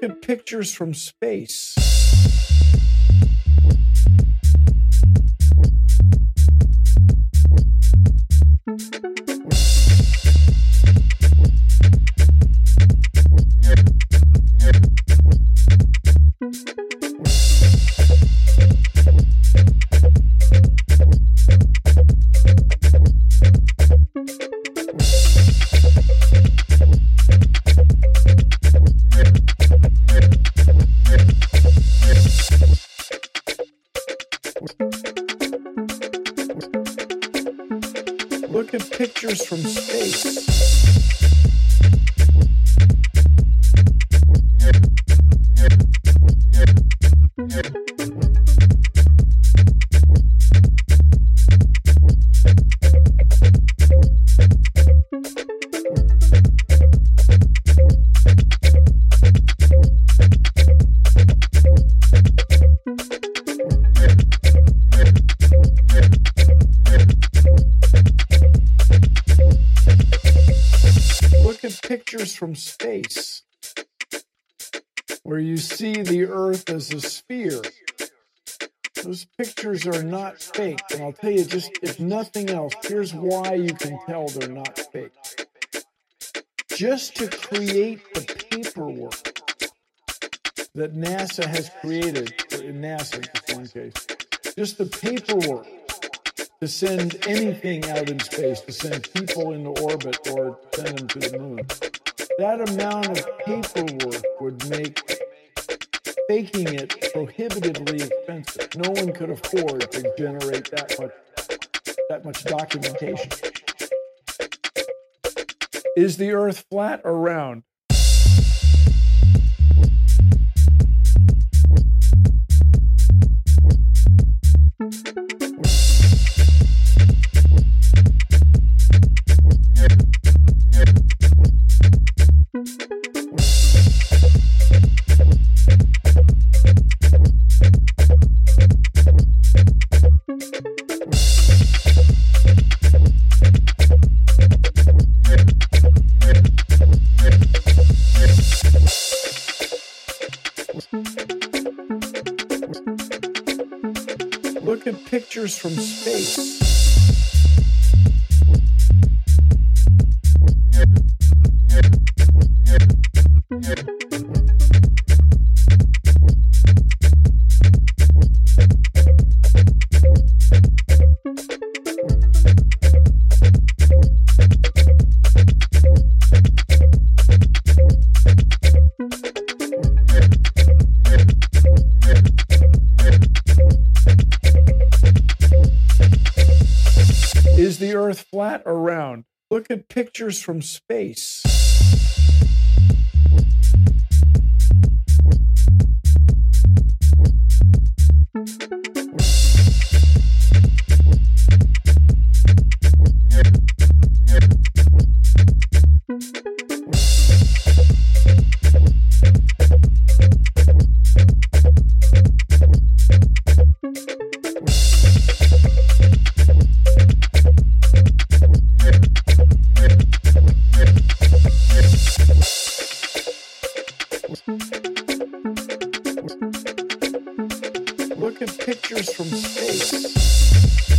look at pictures from space. Look at pictures from space. From space where you see the Earth as a sphere. Those pictures are not fake. And I'll tell you just, if nothing else, here's why you can tell they're not fake. Just to create the paperwork that NASA has created, in NASA in one case, just the paperwork to send anything out in space, to send people into orbit or send them to the moon. That amount of paperwork would make faking it prohibitively expensive. No one could afford to generate that much that much documentation. Is the earth flat or round? Look at pictures from space. Earth flat or round? Look at pictures from space. Look at pictures from space.